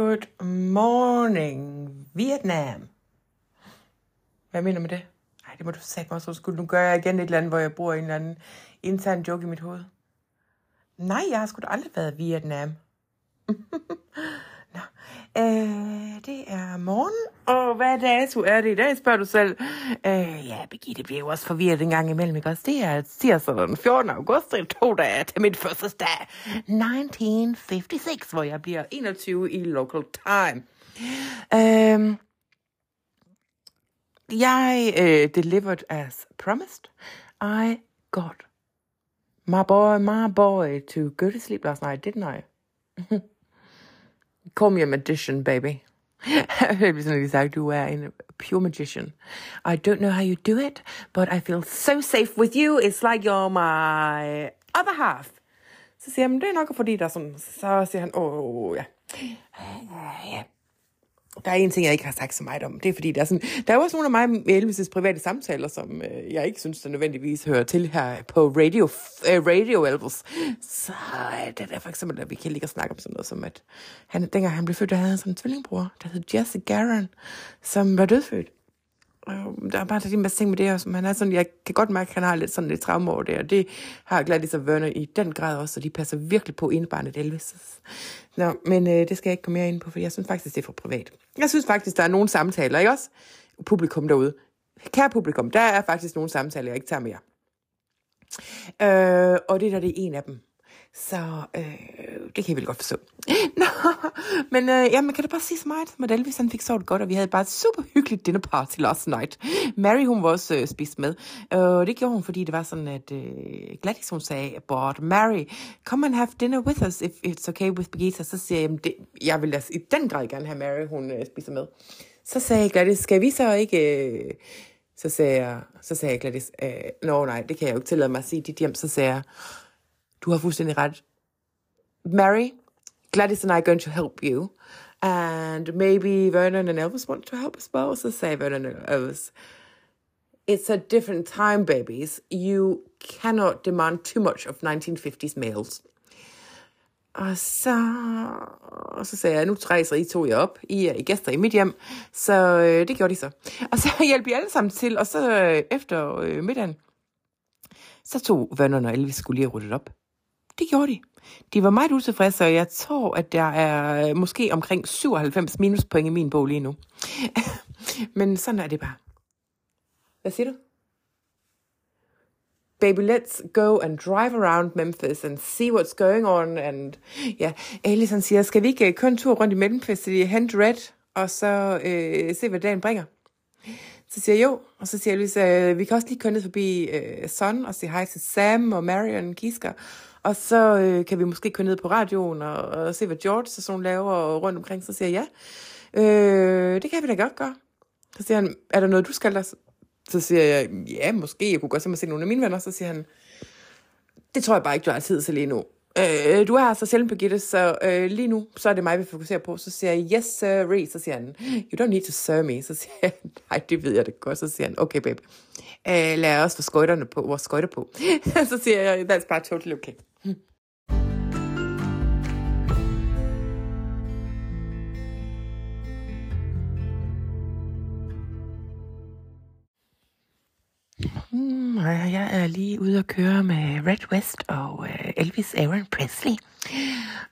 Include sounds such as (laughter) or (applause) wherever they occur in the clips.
Good morning, Vietnam. Hvad mener du med det? Nej, det må du sætte mig så skulle. Nu gør jeg igen et eller andet, hvor jeg bruger en eller anden intern joke i mit hoved. Nej, jeg har sgu da aldrig været i Vietnam. (laughs) Øh, det er morgen, og hvad dato er det i dag, spørger du selv. Øh, ja, Birgitte bliver jo også forvirret en gang imellem, ikke også? Det er tirsdag den 14. august, det er to dage til mit fødselsdag. 1956, hvor jeg bliver 21 i local time. Øhm, øh, jeg uh, delivered as promised. I got my boy, my boy to go to sleep last night, didn't I? (laughs) Call me a magician, baby. Sådan sagt, du er en pure magician. I don't know how you do it, but I feel so safe with you. It's like you're my other half. Så siger han, det er nok fordi, der er sådan, så siger han, åh, oh, ja. ja. Der er en ting, jeg ikke har sagt så meget om. Det er fordi, der er, sådan, der er også nogle af mig med Elvis' private samtaler, som øh, jeg ikke synes, der nødvendigvis hører til her på Radio, øh, radio Elvis. Så øh, det er for eksempel, at vi kan ligge og snakke om sådan noget som, at han, dengang han blev født, der havde han sådan en tvillingbror, der hed Jesse Garon, som var dødfødt. Øh, der er bare en masse ting med det her, som han er sådan, jeg kan godt mærke, at han har lidt sådan lidt traume over det, og det har Gladys og Werner i den grad også, så de passer virkelig på indbarnet Elvis. Nå, men øh, det skal jeg ikke komme mere ind på, for jeg synes faktisk, det er for privat. Jeg synes faktisk, der er nogle samtaler, ikke også? Publikum derude. Kære publikum, der er faktisk nogle samtaler, jeg ikke tager mere. Øh, og det der, det er en af dem. Så øh, det kan I vel godt forstå. (laughs) Nå, men øh, jamen, kan du bare sige så meget, som at Elvis han fik sovet godt, og vi havde bare et super hyggeligt dinner party last night. Mary, hun var også øh, spist med. Og øh, det gjorde hun, fordi det var sådan, at øh, Gladys, hun sagde, but Mary, come and have dinner with us, if it's okay with Birgitta. Så siger jeg, det, jeg vil altså i den grad gerne have Mary, hun øh, spiser med. Så sagde Gladys, skal vi så ikke... Øh, så sagde jeg, så sagde jeg Gladys, øh, nå nej, det kan jeg jo ikke tillade mig at sige dit hjem. Så sagde jeg, du har fuldstændig ret. Mary, Gladys and I are going to help you. And maybe Vernon and Elvis want to help as well. So say Vernon and Elvis. It's a different time, babies. You cannot demand too much of 1950s males. Og så, og så sagde jeg, nu rejser I to jer op. I er I gæster i mit hjem. Så øh, det gjorde de så. Og så (laughs) hjalp I alle sammen til. Og så øh, efter øh, middagen, så tog Vernon og Elvis skulle lige have ryddet op. Det gjorde de. De var meget utilfredse, og jeg tror, at der er øh, måske omkring 97 minuspoint i min bog lige nu. (laughs) Men sådan er det bare. Hvad siger du? Baby, let's go and drive around Memphis and see what's going on. And ja, Alice siger, skal vi ikke øh, køre en tur rundt i Memphis til Hand Red, og så øh, se, hvad dagen bringer? Så siger jeg jo, og så siger jeg, øh, vi kan også lige køre ned forbi øh, Son og sige hej til Sam og Marion Gisker, og så øh, kan vi måske køre ned på radioen og, og se, hvad George så sådan laver og rundt omkring. Så siger jeg, ja, øh, det kan vi da godt gøre. Så siger han, er der noget, du skal der? Så siger jeg, ja, måske. Jeg kunne godt se mig se nogle af mine venner. Så siger han, det tror jeg bare ikke, du har tid til lige nu. Øh, du er så sjældent, Birgitte, så øh, lige nu, så er det mig, vi fokuserer på. Så siger jeg, yes, sir, så siger han, you don't need to serve me. Så siger jeg, nej, det ved jeg det godt. Så siger han, okay, babe, øh, lad os få skøjterne på, vores skøjter på. (laughs) så siger jeg, that's bare totally okay. Og jeg er lige ude at køre med Red West og øh, Elvis Aaron Presley.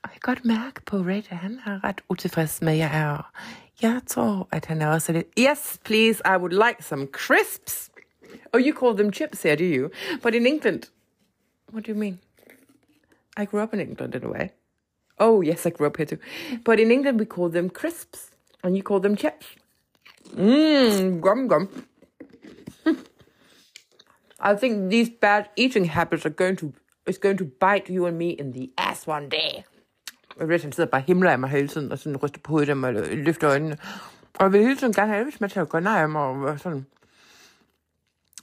Og jeg kan godt mærke på Red, at han er ret utilfreds med, at jeg er. Jeg tror, at han er også lidt... Yes, please, I would like some crisps. Oh, you call them chips here, do you? But in England... What do you mean? I grew up in England in a way. Oh, yes, I grew up here too. But in England, we call them crisps. And you call them chips. Mmm, gum gum. I think these bad eating habits are going to is going to bite you and me in the ass one day. Og han sidder bare himler af mig hele tiden, og sådan ryster på hovedet og løfter øjnene. Og jeg vil hele tiden gerne have hvis med til at af mig, og sådan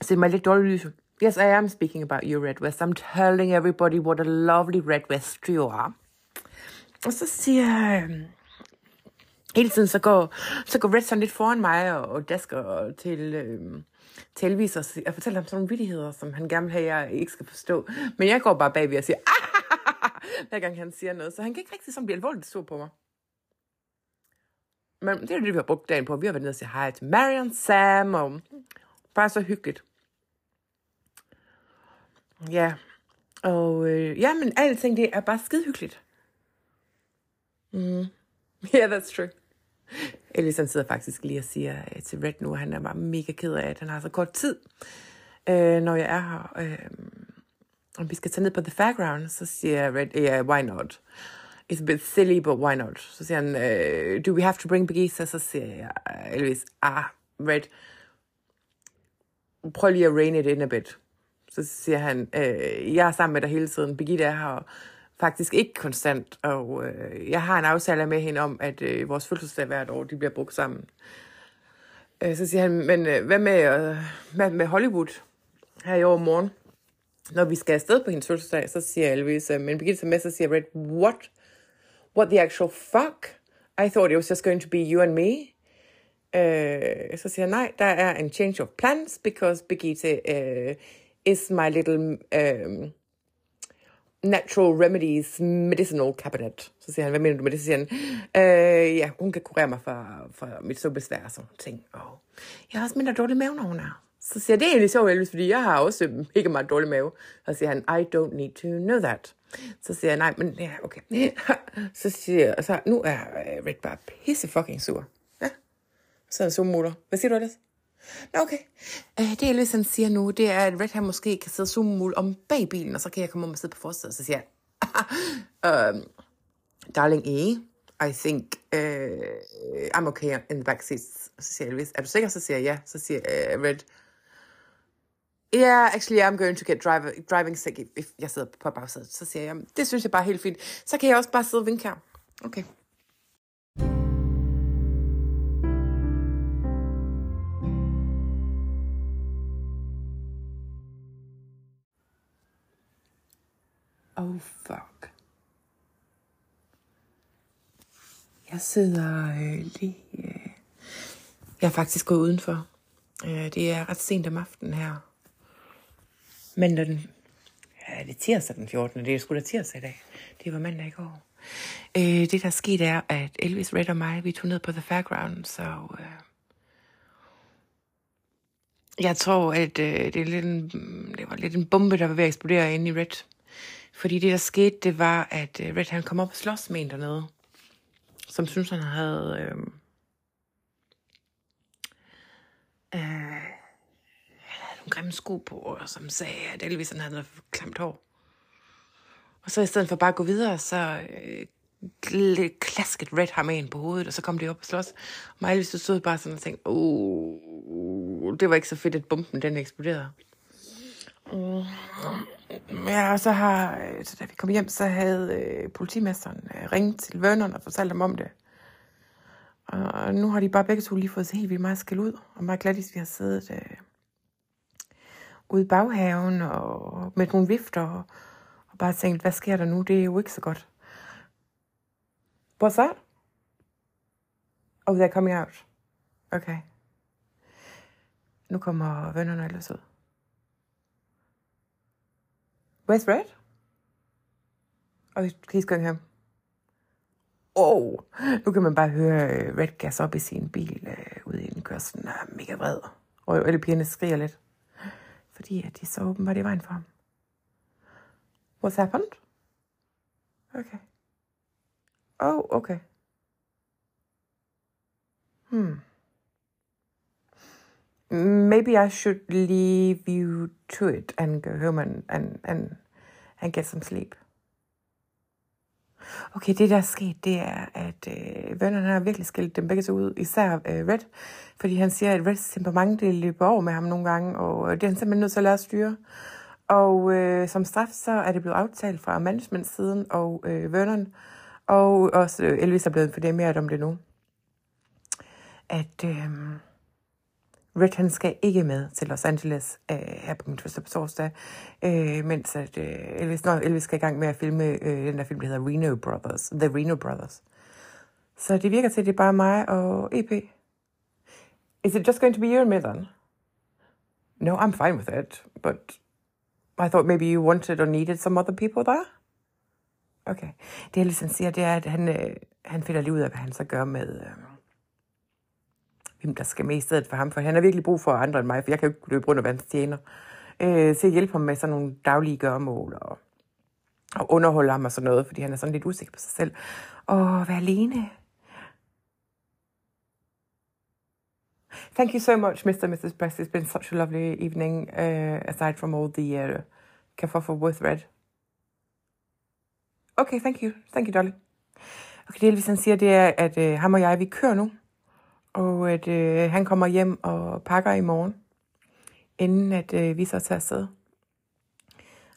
se mig lidt dårligt lys. Yes, I am speaking about you, Red West. I'm telling everybody what a lovely Red West you are. Og så siger jeg, øhm, hele tiden så går, så går Red sådan lidt foran mig og, og dasker til, øh, til og, fortæller ham sådan nogle vidigheder, som han gerne vil have, jeg ikke skal forstå. Men jeg går bare bagved og siger, ah! hver gang han siger noget. Så han kan ikke rigtig sådan blive alvorligt sur på mig. Men det er det, vi har brugt dagen på. Vi har været nede og sige hej til Marion, Sam, og bare så hyggeligt. Ja, og øh, ja, men alting det er bare skide hyggeligt. Mm. (laughs) Yeah, that's true. Elvis han sidder faktisk lige og siger øh, til Red nu, at han er bare mega ked af, at han har så kort tid, øh, når jeg er her. Øh, om vi skal tage ned på The Fairground, så siger Red, yeah, why not? It's a bit silly, but why not? Så siger han, øh, do we have to bring Begisa? Så siger jeg, øh, Elvis, ah, Red, prøv lige at rein it in a bit. Så siger han, øh, jeg er sammen med dig hele tiden. Birgitte er her og faktisk ikke konstant, og øh, jeg har en aftale med hende om, at øh, vores fødselsdag hvert år, de bliver brugt sammen. Øh, så siger han, men øh, hvad med, øh, hvad med Hollywood her i år morgen? Når vi skal afsted på hendes fødselsdag, så siger Elvis, øh, men Birgitte med, så siger Red, what? What the actual fuck? I thought it was just going to be you and me. Øh, så siger han, nej, der er en change of plans, because Birgitte øh, is my little Øh, natural remedies medicinal cabinet. Så siger han, hvad mener du med det? Så siger han, øh, ja, hun kan kurere mig for, for mit så besvær og sådan ting. Og jeg har også mindre dårlig mave, når hun er. Så siger jeg, det er egentlig sjovt, Elvis, fordi jeg har også øhm, ikke meget dårlig mave. Så siger han, I don't need to know that. Så siger jeg, nej, men ja, okay. (laughs) Så siger jeg, så nu er øh, Red bare pisse fucking sur. Ja, så er zoom Hvad siger du ellers? Nå, okay. Uh, det Elvis han siger nu, det er, at Red han måske kan sidde zoom om bag bilen, og så kan jeg komme om og sidde på forsiden. Så siger jeg, um, (laughs) darling E, I think uh, I'm okay in the back seat. Så siger Elvis, er du sikker? Så siger jeg ja. Så siger uh, Red, Yeah, actually, I'm going to get driver, driving sick, if jeg sidder på bagsædet. Så siger jeg, det synes jeg bare er helt fint. Så kan jeg også bare sidde og vinke her. Okay. Oh, fuck. Jeg sidder øh, lige... Øh, jeg er faktisk gået udenfor. Øh, det er ret sent om aftenen her. Men den, ja, det er tirsdag den 14. Det er sgu da tirsdag i dag. Det var mandag i går. Øh, det, der skete, er, at Elvis, Red og mig, vi tog ned på The Fairground, så... Øh, jeg tror, at øh, det, er lidt en, det var lidt en bombe, der var ved at eksplodere inde i Red. Fordi det, der skete, det var, at øh, Red han kom op og slås med en dernede, som synes han havde... Øhm, øh, øh, nogle grimme sko på, og som sagde, at Elvis han havde noget klamt hår. Og så i stedet for bare at gå videre, så øh, klasket Red ham ind på hovedet, og så kom de op og slås. Og mig Elvis stod bare sådan og tænkte, oh, det var ikke så fedt, at bomben den eksploderede. Mm. Ja, og så har, øh, så da vi kom hjem, så havde øh, politimesteren øh, ringet til Vernon og fortalt dem om det. Og nu har de bare begge to lige fået sig helt vildt meget skæld ud. Og meget glad, vi har siddet øh, ude i baghaven og med nogle vifter og, og bare tænkt, hvad sker der nu? Det er jo ikke så godt. What's that? Oh, they're coming out. Okay. Nu kommer vennerne ellers ud. Where's Red? Oh, he's going home. Oh, nu kan man bare høre øh, Red gas op i sin bil øh, ude i den Han er øh, mega vred. Og alle pigerne skriger lidt. Fordi at de så åbenbart i vejen for ham. What's happened? Okay. Oh, okay. Hmm. Maybe I should leave you to it and go home and, and, and, and get some sleep. Okay, det der er sket, det er, at øh, vennerne har virkelig skilt dem begge to ud, især øh, Red, fordi han siger, at Reds temperament det løber over med ham nogle gange, og øh, det er han simpelthen nødt til at lade styre. Og øh, som straf, så er det blevet aftalt fra management-siden og øh, Vernon, og også øh, Elvis er blevet informeret om det nu, at... Øh, Red han skal ikke med til Los Angeles øh, her på min første på torsdag, øh, mens at, øh, Elvis, når Elvis skal i gang med at filme øh, den der film, der hedder Reno Brothers, The Reno Brothers. Så det virker til, at det er bare mig og EP. Is it just going to be you and me then? No, I'm fine with it, but I thought maybe you wanted or needed some other people there? Okay. Det Elvis han siger, det er, at han, øh, han finder lige ud af, hvad han så gør med, øh, hvem der skal med i stedet for ham, for han har virkelig brug for andre end mig, for jeg kan jo ikke løbe rundt og være hans tjener. Øh, til at hjælpe ham med sådan nogle daglige gørmål og, og underholde ham og sådan noget, fordi han er sådan lidt usikker på sig selv. Og være alene. Thank you so much, Mr. and Mrs. Press. It's been such a lovely evening, uh, aside from all the uh, kerfuffle with Red. Okay, thank you. Thank you, Dolly. Okay, det Elvis han siger, det er, at øh, ham og jeg, vi kører nu. Og at øh, han kommer hjem og pakker i morgen, inden at øh, vi så tager afsted.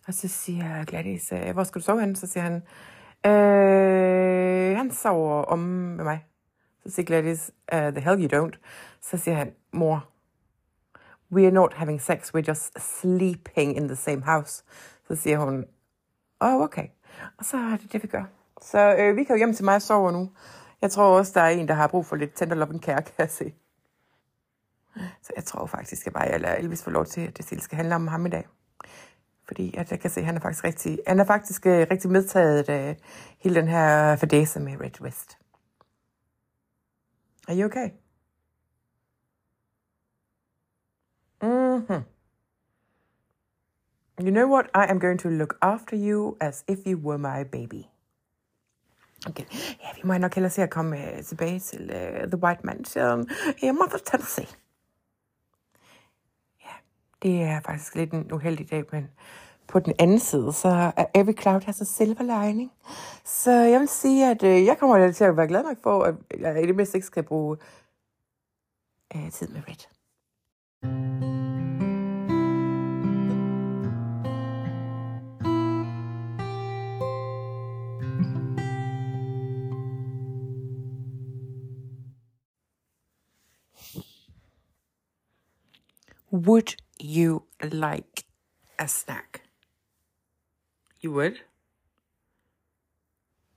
Og så siger Gladys, øh, hvor skal du sove hen? Så siger han, øh, han sover om med mig. Så siger Gladys, uh, the hell you don't. Så siger han, mor, we are not having sex, we're just sleeping in the same house. Så siger hun, oh, okay. Og så er det det, vi gør. Så øh, vi kan jo hjem til mig og sove nu. Jeg tror også, der er en, der har brug for lidt tender love care, kan jeg se. Så jeg tror faktisk, at bare jeg lader Elvis få lov til, at det skal handle om ham i dag. Fordi at jeg kan se, at han er faktisk rigtig, han er faktisk uh, rigtig medtaget uh, hele den her fadese med Red West. Are you okay? Mm-hmm. You know what? I am going to look after you as if you were my baby. Okay. Ja, vi må nok hellere se at komme uh, tilbage til uh, The White Mansion i øh, Mother Tennessee. Ja, det er faktisk lidt en uheldig dag, men på den anden side, så er Every Cloud har så silver lining. Så jeg vil sige, at uh, jeg kommer til at være glad nok for, at jeg i det mindste ikke skal bruge uh, tid med Red. Would you like a snack? You would?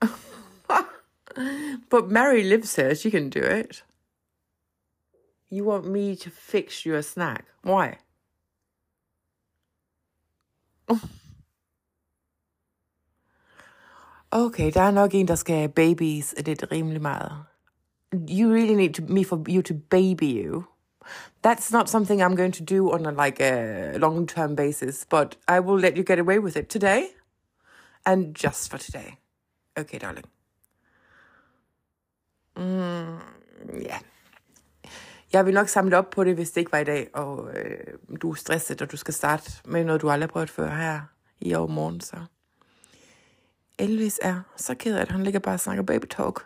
(laughs) but Mary lives here, she can do it. You want me to fix you a snack? Why? (laughs) Okay, der er nok en, der skal babies lidt rimelig meget. You really need to, me for you to baby you. That's not something I'm going to do on a like a long-term basis, but I will let you get away with it today and just for today. Okay, darling. Mm, ja. Yeah. Jeg vil nok samle op på det, hvis det ikke var i dag, og øh, du er stresset, og du skal starte med noget, du aldrig har prøvet før her i overmorgen, så... Elvis er så ked af, at han ligger bare og snakker baby talk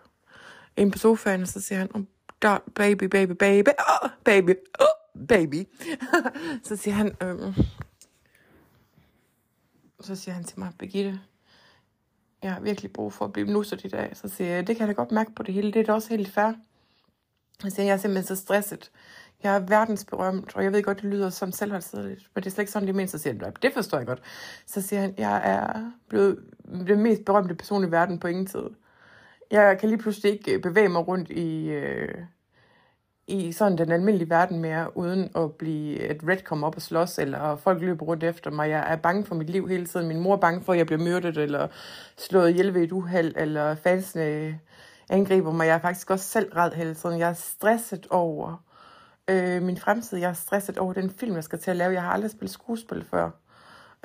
inde på sofaen, og så siger han, oh, baby, baby, baby, oh, baby, oh, baby. (laughs) så siger han, øhm, så siger han til mig, Birgitte, jeg har virkelig brug for at blive nusset i dag. Så siger jeg, det kan jeg da godt mærke på det hele, det er da også helt fair. Så siger jeg, jeg er simpelthen så stresset. Jeg er verdensberømt, og jeg ved godt, det lyder som selvholdsædeligt, men det er slet ikke sådan, det mener. Så siger han, det forstår jeg godt. Så siger han, jeg er blevet den mest berømte person i verden på ingen tid. Jeg kan lige pludselig ikke øh, bevæge mig rundt i, øh, i sådan den almindelige verden mere, uden at blive et red kommer op og slås, eller folk løber rundt efter mig. Jeg er bange for mit liv hele tiden. Min mor er bange for, at jeg bliver myrdet, eller slået ihjel ved et uheld, eller fansene øh, angriber mig. Jeg er faktisk også selv red hele tiden. Jeg er stresset over øh, min fremtid. Jeg er stresset over den film, jeg skal til at lave. Jeg har aldrig spillet skuespil før.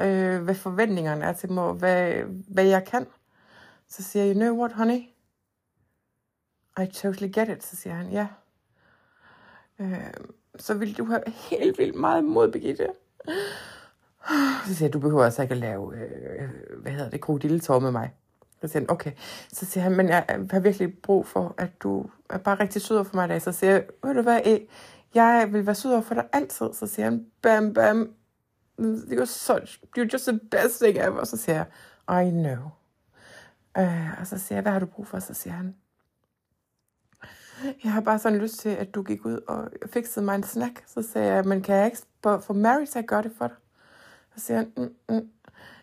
Øh, hvad forventningerne er til mig, hvad, hvad jeg kan. Så siger jeg, you know what, honey? I totally get it. Så siger han, ja. Øh, så vil du have helt vildt meget mod, Birgitte. Så siger jeg, du behøver altså ikke at lave, øh, hvad hedder det, krokodilletår med mig. Så siger han, okay. Så siger han, men jeg har virkelig brug for, at du er bare rigtig sød for mig i dag. Så siger jeg, ved du hvad, jeg vil være sød for dig altid. Så siger han, bam, bam, you're such, you're just the best thing ever. Så siger jeg, I know. Uh, og så siger jeg, hvad har du brug for? Så siger han, jeg har bare sådan lyst til, at du gik ud og fikset mig en snack. Så sagde jeg, men kan jeg ikke få Mary til at gøre det for dig? Så siger han, mm, mm.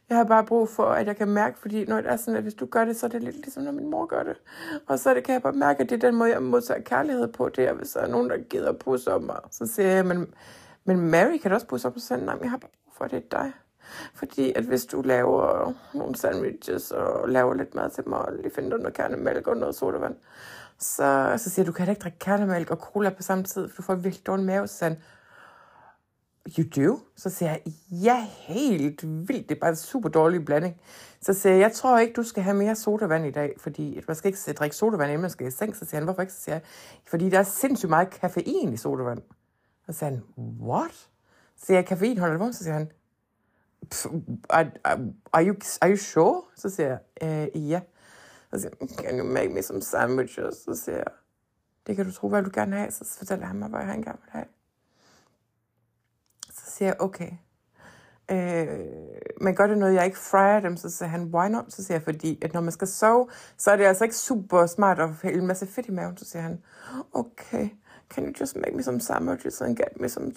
jeg har bare brug for, at jeg kan mærke, fordi når det er sådan, at hvis du gør det, så er det lidt ligesom, når min mor gør det. Og så det, kan jeg bare mærke, at det er den måde, jeg modtager kærlighed på, det er, hvis der er nogen, der gider at pusse om mig. Så siger jeg, men, men Mary kan da også pusse op mig selv. nej, jeg har bare brug for, at det er dig. Fordi at hvis du laver nogle sandwiches og laver lidt mad til mig, og lige finder noget kernemælk og noget sodavand, så, så siger jeg, du kan da ikke drikke kernemælk og cola på samme tid, for du får virkelig dårlig mave. Så siger han, you do? Så siger jeg, ja, helt vildt. Det er bare en super dårlig blanding. Så siger jeg, jeg tror ikke, du skal have mere sodavand i dag, fordi man skal ikke drikke sodavand, inden man skal i seng. Så siger han, hvorfor ikke? Så siger jeg, fordi der er sindssygt meget kaffein i sodavand. Så siger han, what? Så siger jeg, kaffein holder det Så siger han, are, are, you, are you sure? Så siger jeg, uh, ja. Og siger can you make me some sandwiches? Så siger jeg, det kan du tro, hvad du gerne have. Så fortæller han mig, hvad han gerne vil have. Så siger jeg, okay. Øh, men gør det noget, jeg ikke fryer dem, så siger han, why not? Så siger jeg, fordi at når man skal sove, så er det altså ikke super smart at hælde en masse fedt i maven. Så siger han, okay, can you just make me some sandwiches and get me some,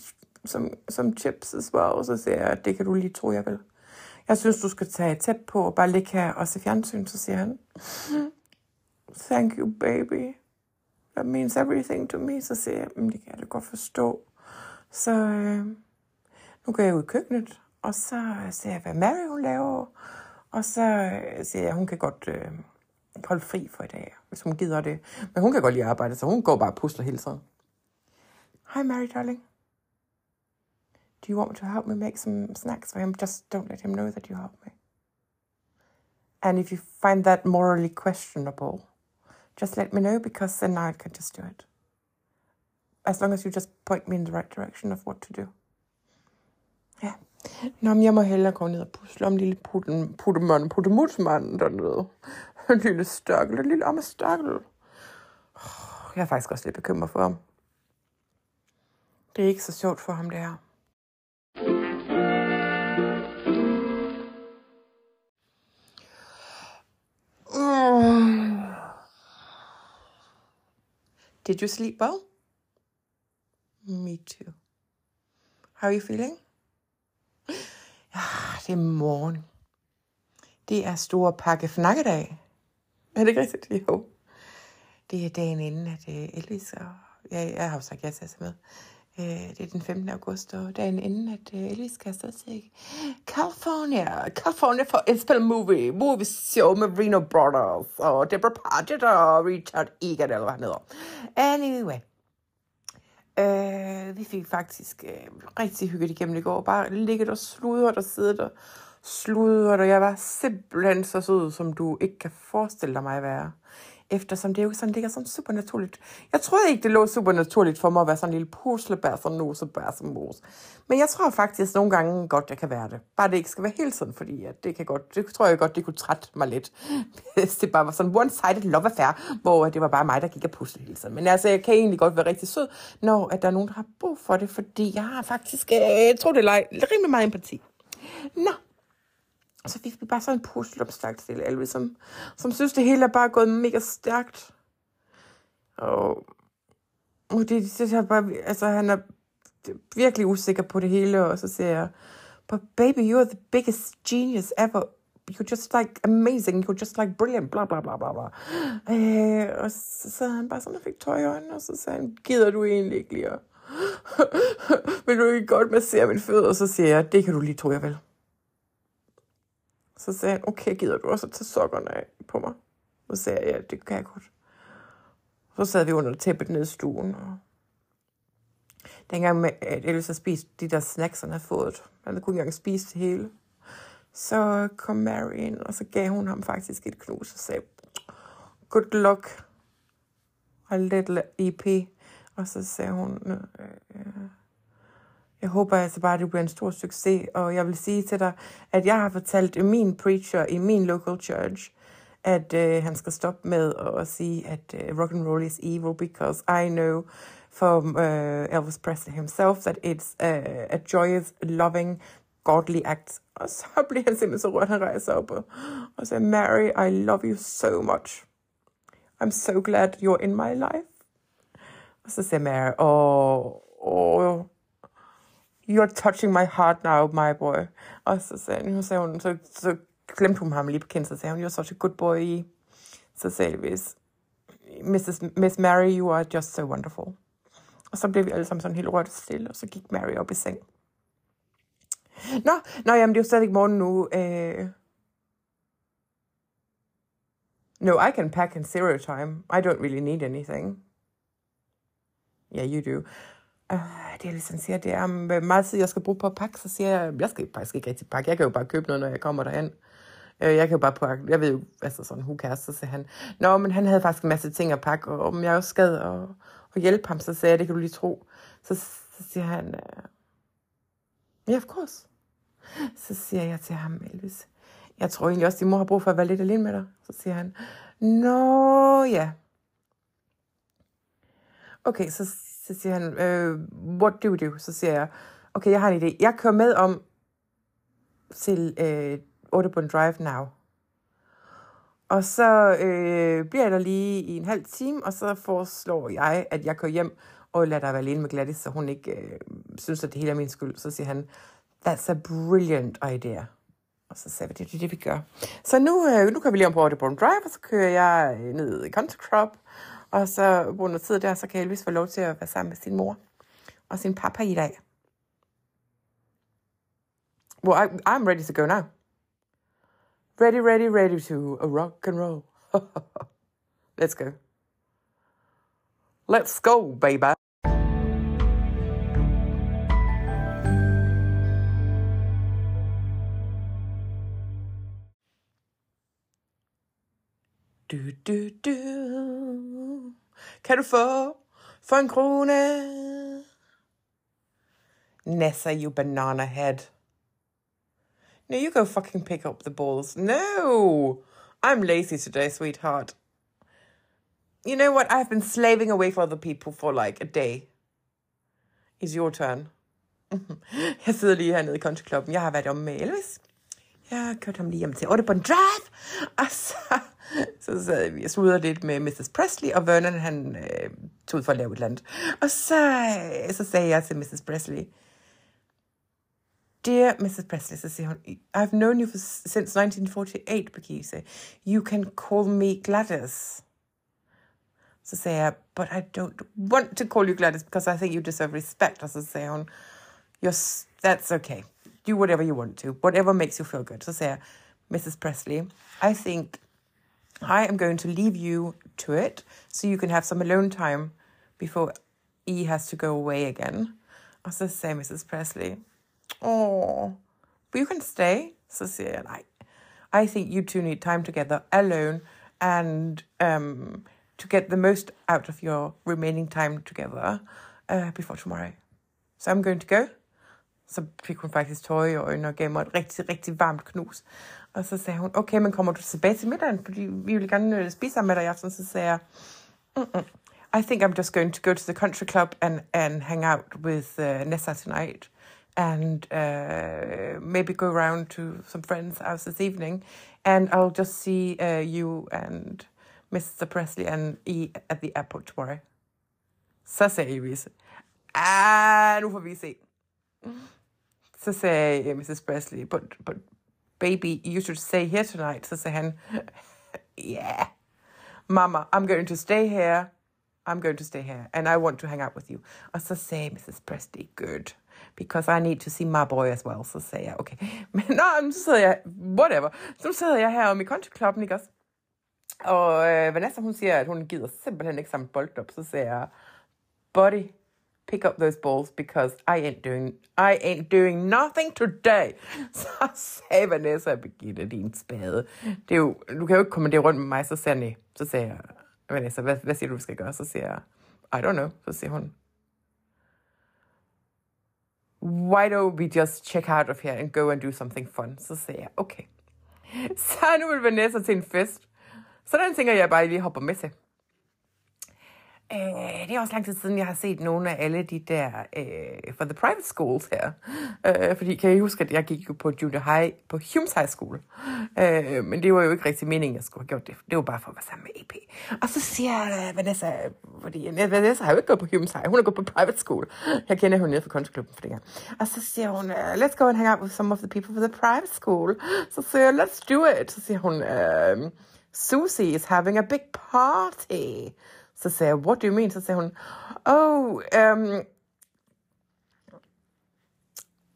some, some chips as well? Så siger jeg, det kan du lige tro, jeg vil. Jeg synes, du skal tage tæt på og bare ligge her og se fjernsyn. Så siger han, thank you, baby. That means everything to me. Så siger jeg, det kan jeg da godt forstå. Så øh, nu går jeg ud i køkkenet, og så ser jeg, hvad Mary hun laver. Og så øh, siger jeg, hun kan godt øh, holde fri for i dag, hvis hun gider det. Men hun kan godt lide at arbejde, så hun går bare og pusler hele tiden. Hej Mary, darling. Do you want me to help me make some snacks for him? Just don't let him know that you help me. And if you find that morally questionable, just let me know because then I can just do it. As long as you just point me in the right direction of what to do. Ja. Nå, men jeg må hellere gå ned og pusle om lille putten, puttemand, puttemutsmanden dernede. (laughs) En lille størkel, en lille amme størkel. Jeg er faktisk også lidt bekymret for ham. Det er ikke så sjovt for ham, det her. Did you sleep well? Me too. How are you feeling? Ja, det er morgen. Det er store pakke fnakkedag. Er det ikke rigtigt? Jo. Det er dagen inden, at øh, Elvis og... Ja, jeg har jo sagt ja til at med. Øh, det er den 15. august, og dagen inden, at øh, Elvis skal afsted til California. California for indspil movie. Movie show med Reno Brothers, og Deborah Paget og Richard Egan, eller hvad han hedder. Anyway. Øh, vi fik faktisk øh, rigtig hyggeligt igennem i går. Bare ligget og sludret og siddet og sludret, og jeg var simpelthen så sød, som du ikke kan forestille dig mig at være eftersom det jo sådan ligger sådan super naturligt. Jeg troede ikke, det lå super naturligt for mig at være sådan en lille puslebær, sådan nosebær som mos. Men jeg tror faktisk nogle gange godt, jeg kan være det. Bare det ikke skal være hele tiden, fordi at det kan godt, det tror jeg godt, det kunne trætte mig lidt. (laughs) Hvis det bare var sådan one-sided love affair, hvor det var bare mig, der gik og pusle hele tiden. Men altså, jeg kan egentlig godt være rigtig sød, når at der er nogen, der har brug for det, fordi jeg har faktisk, øh, jeg tror det er rimelig meget empati. Nå, så fik vi bare sådan en positivt stærkt til alle, som, som synes, det hele er bare gået mega stærkt. Og, og det, det er bare, altså han er virkelig usikker på det hele, og så siger jeg, but baby, you're the biggest genius ever. You're just like amazing, you're just like brilliant, bla bla bla bla bla. Øh, og så sad han bare sådan og fik tøj i øjnene, og så sagde han, gider du egentlig ikke lige (laughs) vil du ikke godt massere min fødder? Og så siger jeg, det kan du lige tro, jeg vil. Så sagde han, okay, gider du også at tage sokkerne af på mig? Så sagde jeg, ja, det kan jeg godt. Så sad vi under tæppet nede i stuen, og dengang med, at Elvis havde spist de der snacks, han havde fået, han kunne ikke engang spise det hele, så kom Mary ind, og så gav hun ham faktisk et knus og sagde, good luck, a little EP. Og så sagde hun, øh, øh, jeg håber altså bare, at det bliver en stor succes, og jeg vil sige til dig, at jeg har fortalt min preacher i min local church, at øh, han skal stoppe med at sige, at øh, rock and roll is evil, because I know from uh, Elvis Presley himself that it's a, a joyous, loving, godly act. Og så bliver han simpelthen så rørt, han rejser op og, og siger, Mary, I love you so much. I'm so glad you're in my life. Og så siger Mary, åh, oh, oh, you're touching my heart now, my boy. Og så sagde hun, så, sagde hun, så, så glemte hun ham lige på kendt, så sagde hun, you're such a good boy. Så sagde Elvis, Mrs. Miss Mary, you are just so wonderful. Og så blev vi alle sammen sådan helt rørt stille, og så gik Mary op i seng. Nå, nå jamen, det er jo stadig morgen nu. Øh... No, I can pack in zero time. I don't really need anything. Yeah, you do. Ah, det er ligesom siger, det er um, meget tid, jeg skal bruge på at pakke, så siger jeg, jeg skal faktisk ikke rigtig pakke. Jeg kan jo bare købe noget, når jeg kommer derhen. Øh, jeg kan jo bare pakke, jeg ved jo, altså sådan, who cares, så siger han, Nå, men han havde faktisk en masse ting at pakke, og om jeg også skal og, og hjælpe ham, så sagde jeg, det kan du lige tro. Så, så siger han, øh, ja, yeah, of course. Så siger jeg til ham, Elvis, jeg tror egentlig også, din mor har brug for at være lidt alene med dig. Så siger han, nå ja. Okay, så, så siger han, øh, what do you do? Så siger jeg, okay, jeg har en idé. Jeg kører med om til øh, Audubon Drive Now. Og så øh, bliver jeg der lige i en halv time, og så foreslår jeg, at jeg kører hjem og lader dig være alene med Gladys, så hun ikke øh, synes, at det hele er min skyld. Så siger han, that's a brilliant idea. Og så sagde vi, det er det, vi gør. Så nu, øh, nu kører vi lige om på Audubon Drive, og så kører jeg øh, ned i Country Club, og så noget tid der, så kan Elvis få lov til at være sammen med sin mor og sin papa i dag. Well, I, I'm ready to go now. Ready, ready, ready to rock and roll. (laughs) Let's go. Let's go, baby. Du, du, du. Kan du få for en krone? Nessa, you banana head. No, you go fucking pick up the balls. No! I'm lazy today, sweetheart. You know what? I've been slaving away for other people for like a day. It's your turn. (laughs) Jeg sidder lige hernede i Country Clubben. Jeg har været om med Elvis. Jeg har kørt ham lige hjem til Audubon Drive. Og så, (laughs) så sad vi og sludrede lidt med Mrs. Presley, og Vernon han øh, tog ud for at lave et eller andet. Og så, øh, så sagde jeg til Mrs. Presley, Dear Mrs. Presley, så siger hun, I've known you for, since 1948, Bekise. You can call me Gladys. Så sagde jeg, but I don't want to call you Gladys because I think you deserve respect. Og så sagde hun, You're, that's okay. Do whatever you want to. Whatever makes you feel good. Så sagde jeg, Mrs. Presley, I think I am going to leave you to it so you can have some alone time before E has to go away again. Og så sagde Mrs. Presley, oh, but you can stay. Siger jeg, nej. I think you two need time together alone and um, to get the most out of your remaining time together uh, before tomorrow. So I'm going to go. Så fik hun faktisk tøj i øjnene og gav mig et rigtig, rigtig varmt knus. Og så sagde hun, okay, men kommer du tilbage til middagen? Fordi vi vil gerne øh, spise sammen med dig i aften. Så sagde jeg, Mm-mm. I think I'm just going to go to the country club and, and hang out with uh, Nessa tonight. And uh, maybe go around to some friends' house this evening. And I'll just see uh, you and Mr. Presley and E at the airport tomorrow. Så sagde Iris, ah, nu får vi se. Så sagde Mrs. Presley, but, but baby, you should stay here tonight. Så sagde han, (laughs) yeah, mama, I'm going to stay here. I'm going to stay here, and I want to hang out with you. Og så sagde Mrs. Presley, good, because I need to see my boy as well. Så sagde jeg, okay. Men nå, så sidder jeg, whatever. Så sidder jeg her om i kontoklubben, ikke også? Og øh, Vanessa, hun siger, at hun gider simpelthen ikke samle bold op. Så siger jeg, buddy, pick up those balls because I ain't doing I ain't doing nothing today. (laughs) Så sagde Vanessa, Birgitte, din spade. Det er jo, du kan jo ikke komme det rundt med mig, så sagde jeg, så sagde jeg, Vanessa, hvad, hvad siger du, vi skal gøre? Så siger jeg, I don't know. Så siger hun, why don't we just check out of here and go and do something fun? Så sagde jeg, okay. (laughs) Så nu vil Vanessa til en fest. Så den tænker jeg bare lige hopper med til. Øh, det er også lang tid siden, jeg har set nogle af alle de der øh, for the private schools her. Øh, fordi kan I huske, at jeg gik jo på junior high, på Humes High School. Øh, men det var jo ikke rigtig meningen, at jeg skulle have gjort det. Det var bare for at være sammen med AP. Og så siger øh, Vanessa, fordi øh, Vanessa har jo ikke gået på Humes High, hun har gået på private school. Jeg kender hende nede fra kunstklubben for det her. Og så siger hun, øh, let's go and hang out with some of the people for the private school. Så siger jeg, let's do it. Så siger hun, øh, Susie is having a big party. Så sagde jeg, what do you mean? Så sagde hun, oh, um,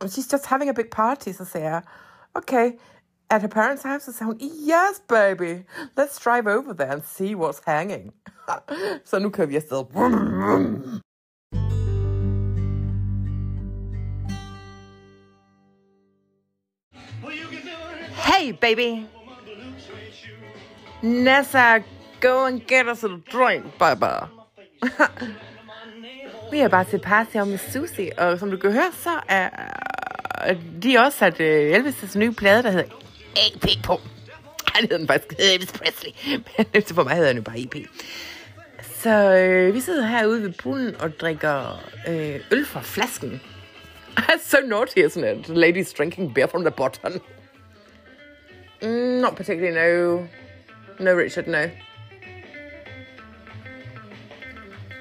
she's just having a big party. Så sagde jeg, okay, at her parents' house? Så sagde hun, yes baby, let's drive over there and see what's hanging. (laughs) så nu kører vi afsted. Hey baby, Nessa, go and get us a drink, Baba. (laughs) Vi er bare til party om med Susie, og som du kan høre, så er de også sat uh, Elvis' nye plade, der hedder AP på. Han hedder den faktisk Elvis Presley, men (laughs) for mig hedder han jo bare EP. Så øh, vi sidder herude ved poolen og drikker øh, øl fra flasken. I'm (laughs) ah, so naughty, isn't it? Ladies drinking beer from the bottom. Mm, not particularly, no. No, Richard, no.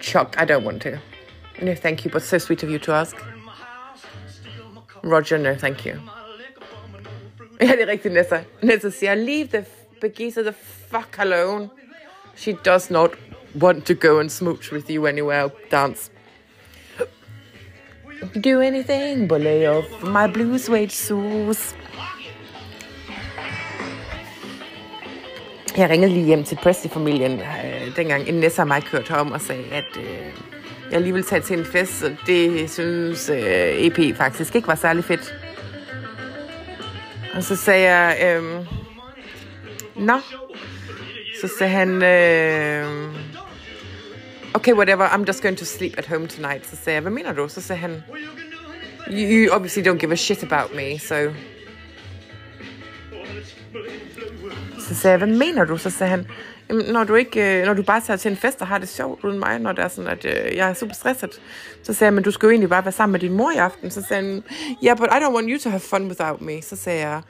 Chuck, I don't want to. No, thank you, but so sweet of you to ask. Roger, no, thank you. Ja, er rigtigt, Nessa. Nessa siger, leave the Begisa the fuck alone. She does not want to go and smooch with you anywhere, dance. (gasps) Do anything but lay off my blue suede shoes. Jeg ringede lige hjem til Presley-familien, øh, dengang en Nessa og mig kørte herom og sagde, at øh, jeg lige ville tage til en fest, og det synes øh, EP faktisk ikke var særlig fedt. Og så sagde jeg, øh, nå. Så sagde han, øh, okay, whatever, I'm just going to sleep at home tonight. Så sagde jeg, hvad mener du? Så sagde han, you, you obviously don't give a shit about me, so... Så sagde jeg, hvad mener du? Så sagde han, når du, ikke, øh, når du bare tager til en fest og har det sjovt uden mig, når det er sådan, at øh, jeg er super stresset. Så sagde jeg, men du skal jo egentlig bare være sammen med din mor i aften. Så sagde han, yeah, but I don't want you to have fun without me. Så sagde jeg,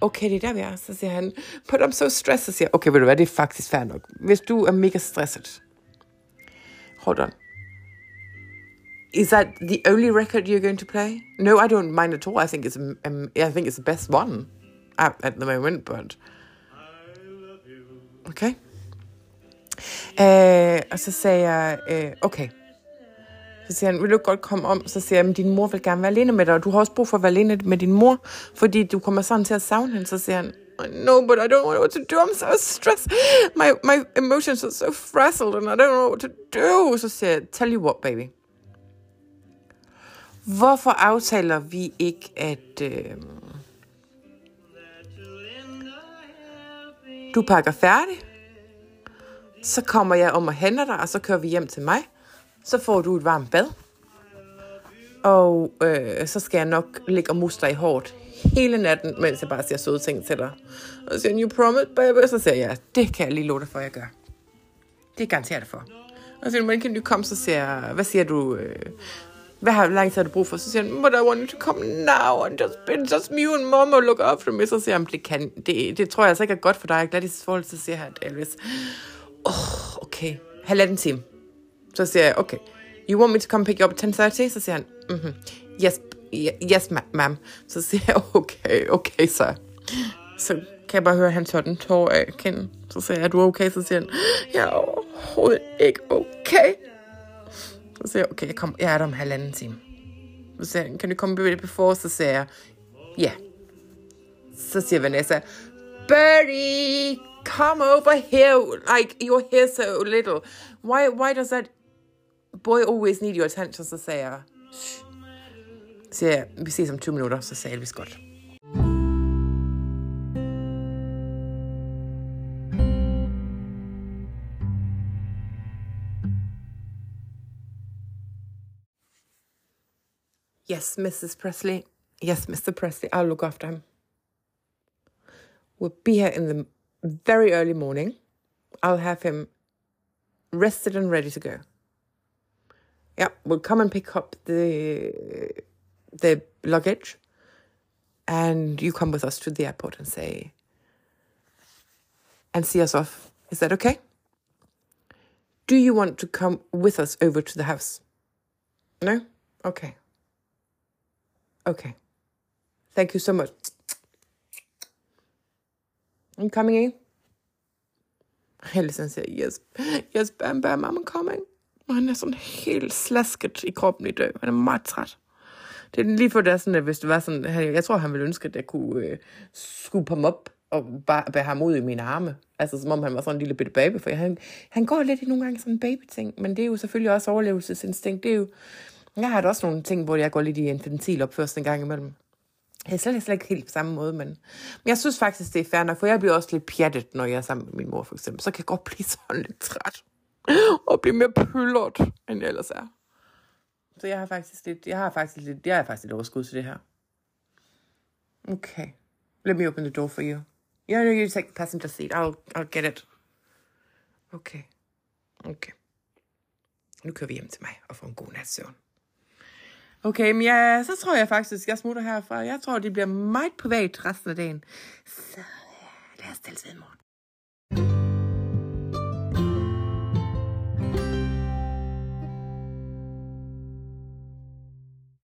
okay, det er der, vi er. Så siger han, but I'm so stressed. Så siger jeg, okay, ved du hvad, det er faktisk fair nok. Hvis du er mega stresset. Hold on. Is that the only record you're going to play? No, I don't mind at all. I think it's um, I think it's the best one at, at the moment, but okay. Øh, og så sagde jeg, øh, okay. Så siger han, vil du godt komme om? Så siger jeg, din mor vil gerne være alene med dig, og du har også brug for at være alene med din mor, fordi du kommer sådan til at savne hende. Så siger han, no, but I don't know what to do. I'm so stressed. My, my emotions are so frazzled, and I don't know what to do. Så siger jeg, tell you what, baby. Hvorfor aftaler vi ikke, at øh, du pakker færdig, så kommer jeg om og henter dig, og så kører vi hjem til mig. Så får du et varmt bad. Og øh, så skal jeg nok ligge og muste dig i hårdt hele natten, mens jeg bare siger søde ting til dig. Og så siger you promise, baby? Så siger jeg, ja, det kan jeg lige love dig for, jeg gør. Det garanterer jeg dig for. Og så siger when kan du komme? Så siger jeg, hvad siger du? Øh, hvad har lang tid har du brug for? Så siger han, but I want you to come now, and just, it's just me and mom and look after me. Så siger han, det, kan, det, det tror jeg altså ikke er godt for dig. Gladys forhold, så siger han, Elvis, oh, okay, halvanden time. Så siger jeg, okay, you want me to come pick you up at 10.30? Så siger han, mm-hmm. yes, yes ma'am. Så siger jeg, okay, okay, så. Så kan jeg bare høre, at han tør den tår af kinden. Så siger jeg, er du okay? Så siger han, jeg er overhovedet ikke okay. Så siger jeg, okay, jeg, kommer, jeg er der om halvanden time. Så siger han, kan du komme lidt before? Så siger jeg, ja. Yeah. Så siger Vanessa, Birdie, come over here. Like, you're here so little. Why, why does that boy always need your attention? Så siger jeg, Shh. Så siger jeg, vi ses om 20 minutter. Så sagde Elvis godt. Yes, Mrs. Presley. Yes, Mr. Presley. I'll look after him. We'll be here in the very early morning. I'll have him rested and ready to go. Yeah, we'll come and pick up the the luggage, and you come with us to the airport and say and see us off. Is that okay? Do you want to come with us over to the house? No? Okay. Okay. Thank you so much. I'm coming in. Helsen siger, yes, yes, Bam Bam, I'm coming. Og han er sådan helt slasket i kroppen i dag. Han er meget træt. Det er lige for det er sådan, at hvis det var sådan, jeg tror, han ville ønske, at jeg kunne øh, skubbe ham op og bare bære ham ud i mine arme. Altså som om han var sådan en lille bitte baby, for han, han går lidt i nogle gange sådan en baby-ting, men det er jo selvfølgelig også overlevelsesinstinkt. Det er jo, jeg har da også nogle ting, hvor jeg går lidt i infantil først en gang imellem. Jeg er slet, slet ikke helt på samme måde, men, men jeg synes faktisk, det er fair nok, for jeg bliver også lidt pjattet, når jeg er sammen med min mor, for eksempel. Så kan jeg godt blive sådan lidt træt, og blive mere pyllert, end jeg ellers er. Så jeg har faktisk lidt, jeg har faktisk lidt, jeg har faktisk lidt overskud til det her. Okay. Let me open the door for you. Yeah, you take the passenger seat. I'll, I'll get it. Okay. Okay. Nu kører vi hjem til mig og får en god nat søvn. Okay, men ja, så tror jeg faktisk, jeg smutter herfra. Jeg tror, det bliver meget privat resten af dagen. Så ja, lad os tælles ved morgen.